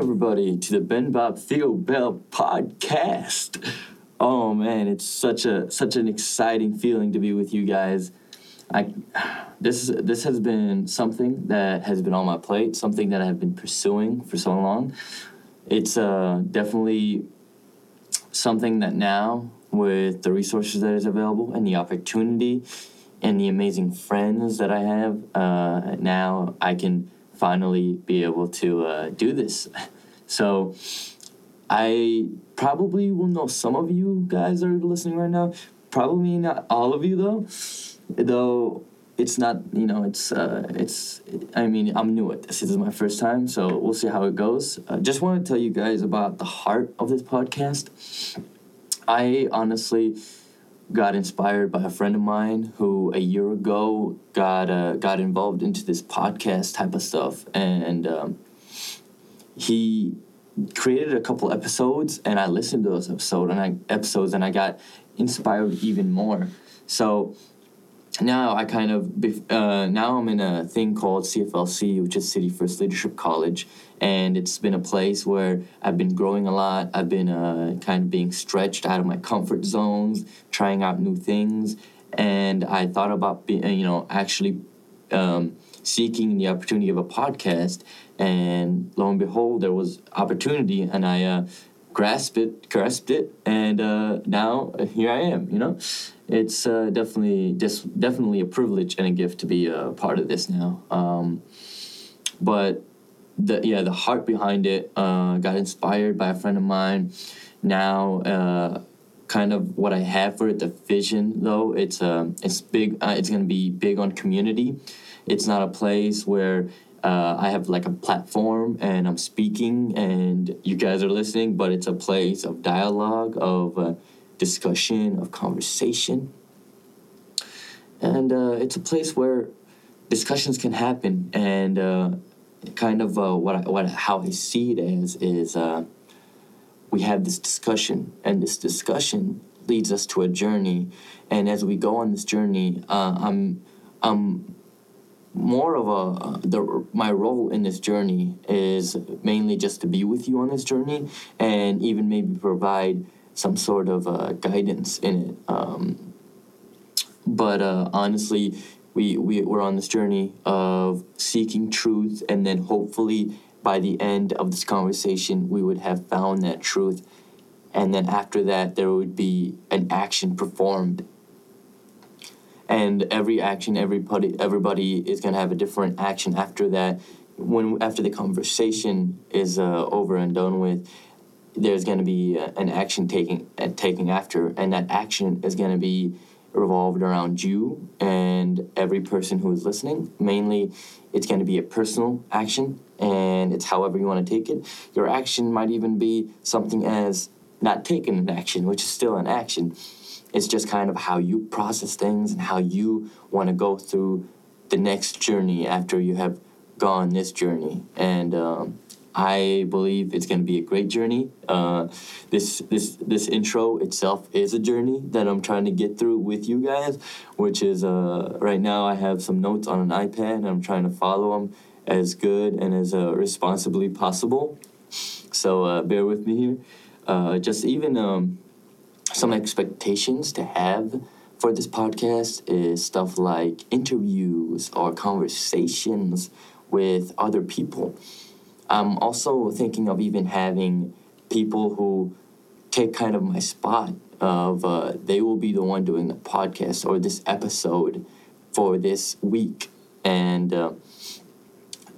Everybody to the Ben Bob Theo Bell podcast. Oh man, it's such a such an exciting feeling to be with you guys. I this this has been something that has been on my plate, something that I've been pursuing for so long. It's uh, definitely something that now with the resources that is available and the opportunity and the amazing friends that I have, uh, now I can finally be able to uh, do this. So I probably will know some of you guys are listening right now. Probably not all of you though. Though it's not, you know, it's uh, it's. I mean, I'm new at this. This is my first time, so we'll see how it goes. Uh, just want to tell you guys about the heart of this podcast. I honestly got inspired by a friend of mine who a year ago got uh, got involved into this podcast type of stuff, and um, he created a couple episodes, and I listened to those episodes, and I episodes, and I got inspired even more. So now I kind of uh, now I'm in a thing called CFLC, which is City First Leadership College, and it's been a place where I've been growing a lot. I've been uh, kind of being stretched out of my comfort zones, trying out new things, and I thought about being, you know, actually um, seeking the opportunity of a podcast, and lo and behold, there was opportunity, and I. Uh, grasped it, grasped it, and uh, now here I am. You know, it's uh, definitely just definitely a privilege and a gift to be a part of this now. Um, but the yeah, the heart behind it uh, got inspired by a friend of mine. Now, uh, kind of what I have for it, the vision though, it's uh, it's big. Uh, it's gonna be big on community. It's not a place where uh, I have like a platform and I'm speaking and you guys are listening, but it's a place of dialogue, of uh, discussion, of conversation. And uh, it's a place where discussions can happen. And uh, kind of uh, what, I, what how I see it as is uh, we have this discussion, and this discussion leads us to a journey. And as we go on this journey, I'm, I'm more of a the my role in this journey is mainly just to be with you on this journey and even maybe provide some sort of uh, guidance in it um, but uh, honestly we, we we're on this journey of seeking truth and then hopefully by the end of this conversation we would have found that truth. And then after that there would be an action performed and every action everybody everybody is going to have a different action after that. When after the conversation is uh, over and done with there's going to be uh, an action taking uh, taking after and that action is going to be revolved around you and every person who is listening. Mainly it's going to be a personal action and it's however you want to take it. Your action might even be something as not taking an action which is still an action it's just kind of how you process things and how you want to go through the next journey after you have gone this journey. And um, I believe it's going to be a great journey. Uh, this this this intro itself is a journey that I'm trying to get through with you guys, which is uh, right now I have some notes on an iPad and I'm trying to follow them as good and as uh, responsibly possible. So uh, bear with me here. Uh, just even um, some expectations to have for this podcast is stuff like interviews or conversations with other people. I'm also thinking of even having people who take kind of my spot of uh, they will be the one doing the podcast or this episode for this week and uh,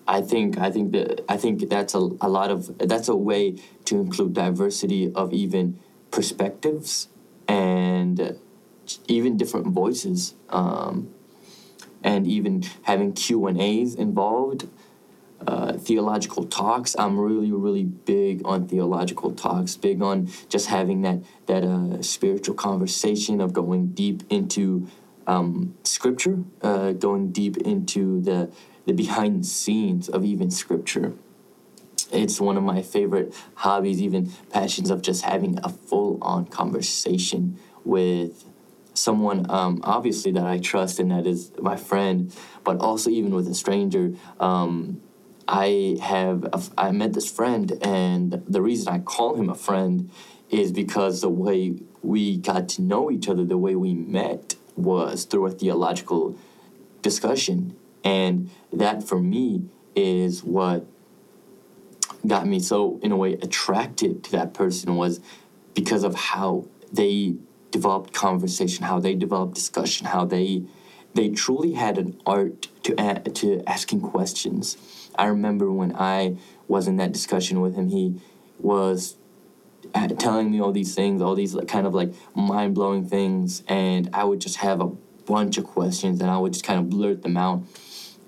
I think I think that I think that's a, a lot of that's a way to include diversity of even perspectives and even different voices um, and even having q and a's involved uh, theological talks. I'm really really big on theological talks big on just having that that uh, spiritual conversation of going deep into um, scripture uh, going deep into the the behind the scenes of even scripture it's one of my favorite hobbies, even passions of just having a full on conversation with someone um, obviously that I trust and that is my friend, but also even with a stranger. Um, I have a, I met this friend, and the reason I call him a friend is because the way we got to know each other, the way we met, was through a theological discussion, and that for me is what got me so in a way attracted to that person was because of how they developed conversation, how they developed discussion, how they they truly had an art to a- to asking questions. I remember when I was in that discussion with him, he was uh, telling me all these things, all these like, kind of like mind blowing things, and I would just have a bunch of questions, and I would just kind of blurt them out.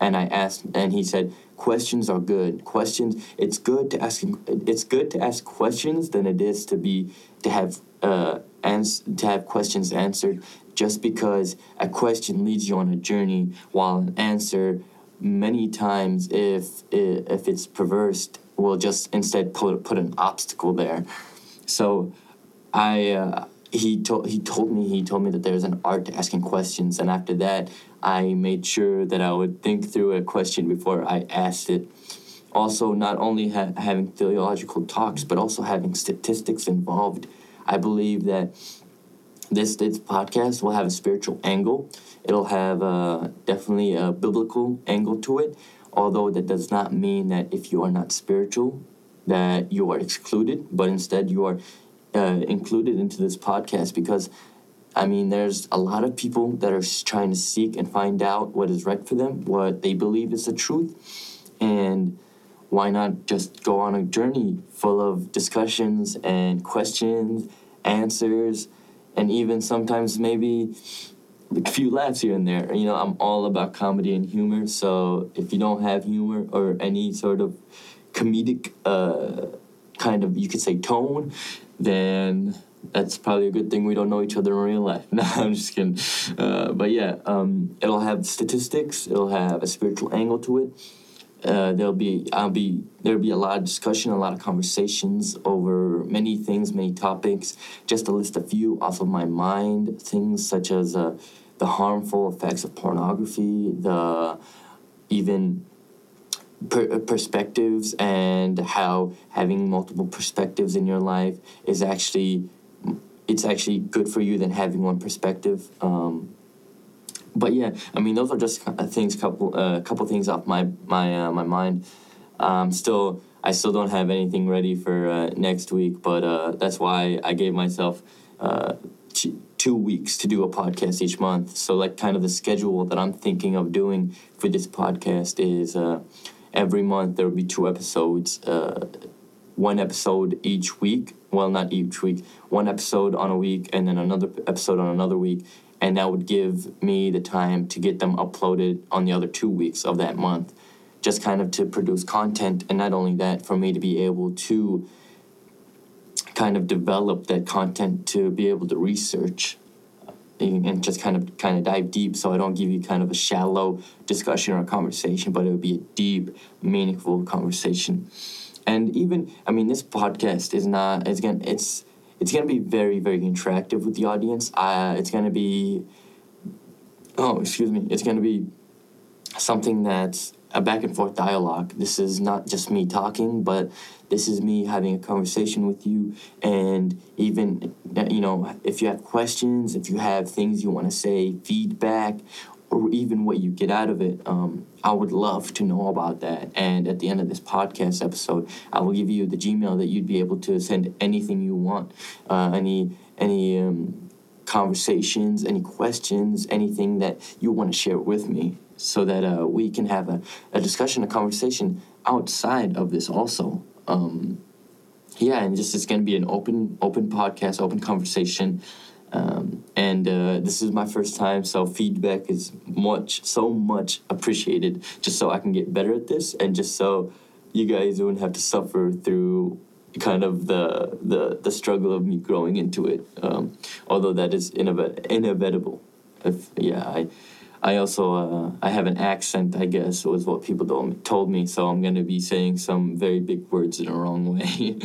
And I asked, and he said, "Questions are good. Questions. It's good to ask. It's good to ask questions than it is to be to have uh, ans- to have questions answered. Just because a question leads you on a journey, while an answer, many times, if if it's perverse, will just instead put put an obstacle there." So I uh, he told he told me he told me that there's an art to asking questions, and after that, I made sure that I would think through a question before I asked it. Also, not only ha- having theological talks, but also having statistics involved. I believe that this this podcast will have a spiritual angle. It'll have uh, definitely a biblical angle to it. Although that does not mean that if you are not spiritual, that you are excluded, but instead you are uh, included into this podcast because I mean, there's a lot of people that are trying to seek and find out what is right for them, what they believe is the truth, and why not just go on a journey full of discussions and questions, answers, and even sometimes maybe a few laughs here and there. You know, I'm all about comedy and humor, so if you don't have humor or any sort of comedic uh, kind of you could say tone, then that's probably a good thing we don't know each other in real life. No, I'm just kidding. Uh, but yeah, um, it'll have statistics. It'll have a spiritual angle to it. Uh, there'll be I'll be there'll be a lot of discussion, a lot of conversations over many things, many topics. Just to list a few off of my mind, things such as uh, the harmful effects of pornography, the even per- perspectives and how having multiple perspectives in your life is actually it's actually good for you than having one perspective. Um, but yeah, I mean those are just things, couple a uh, couple things off my my uh, my mind. Um, still, I still don't have anything ready for uh, next week, but uh, that's why I gave myself uh, two weeks to do a podcast each month. So like kind of the schedule that I'm thinking of doing for this podcast is uh, every month there will be two episodes, uh, one episode each week. Well, not each week, one episode on a week, and then another episode on another week. And that would give me the time to get them uploaded on the other two weeks of that month, just kind of to produce content. And not only that, for me to be able to kind of develop that content to be able to research and just kind of kind of dive deep so I don't give you kind of a shallow discussion or conversation, but it would be a deep, meaningful conversation. And even I mean this podcast is not it's gonna it's it's gonna be very, very interactive with the audience. Uh, it's gonna be oh excuse me, it's gonna be something that's a back and forth dialogue. This is not just me talking, but this is me having a conversation with you. And even, you know, if you have questions, if you have things you want to say, feedback, or even what you get out of it, um, I would love to know about that. And at the end of this podcast episode, I will give you the Gmail that you'd be able to send anything you want, uh, any any um, conversations, any questions, anything that you want to share with me so that uh, we can have a, a discussion, a conversation outside of this also. Um, yeah, and just it's going to be an open, open podcast, open conversation. Um, and uh, this is my first time, so feedback is much, so much appreciated. Just so I can get better at this, and just so you guys wouldn't have to suffer through kind of the the, the struggle of me growing into it. Um, although that is inevit- inevitable. If yeah, I I also uh, I have an accent, I guess, was what people told me, told me. So I'm gonna be saying some very big words in a wrong way.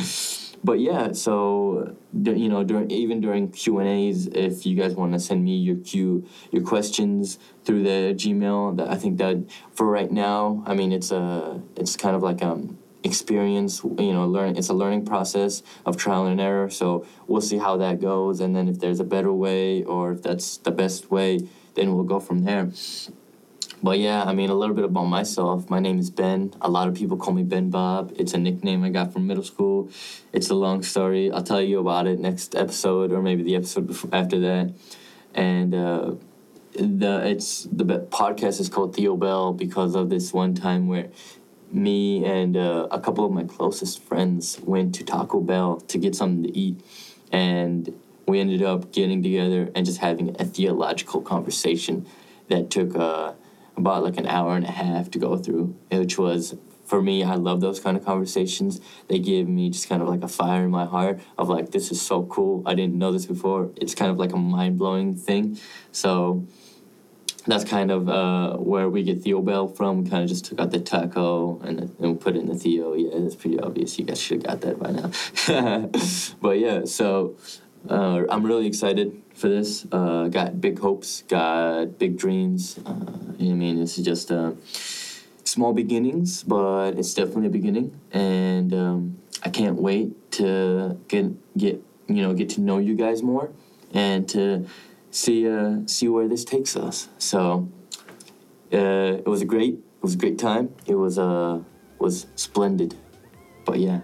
but yeah, so you know, during even during Q and A's, if you guys want to send me your Q your questions through the Gmail, that I think that for right now, I mean, it's a it's kind of like um experience you know learn it's a learning process of trial and error so we'll see how that goes and then if there's a better way or if that's the best way then we'll go from there but yeah, I mean, a little bit about myself. My name is Ben. A lot of people call me Ben Bob. It's a nickname I got from middle school. It's a long story. I'll tell you about it next episode or maybe the episode before, after that. And uh, the it's the podcast is called Theo Bell because of this one time where me and uh, a couple of my closest friends went to Taco Bell to get something to eat, and we ended up getting together and just having a theological conversation that took. Uh, about like an hour and a half to go through, which was for me, I love those kind of conversations. They give me just kind of like a fire in my heart of like, this is so cool. I didn't know this before. It's kind of like a mind blowing thing. So that's kind of uh, where we get Theo Bell from. Kind of just took out the taco and, and put in the Theo. Yeah, it's pretty obvious. You guys should have got that by now. but yeah, so uh, I'm really excited for this. Uh, got big hopes, got big dreams. Uh, I mean, this is just uh, small beginnings, but it's definitely a beginning, and um, I can't wait to get get you know get to know you guys more and to see uh, see where this takes us. So uh, it was a great it was a great time. It was uh was splendid, but yeah.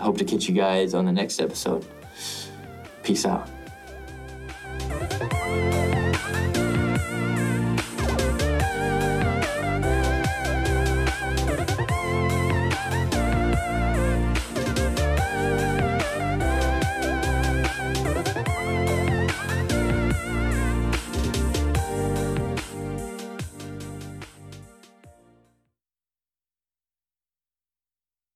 Hope to catch you guys on the next episode. Peace out.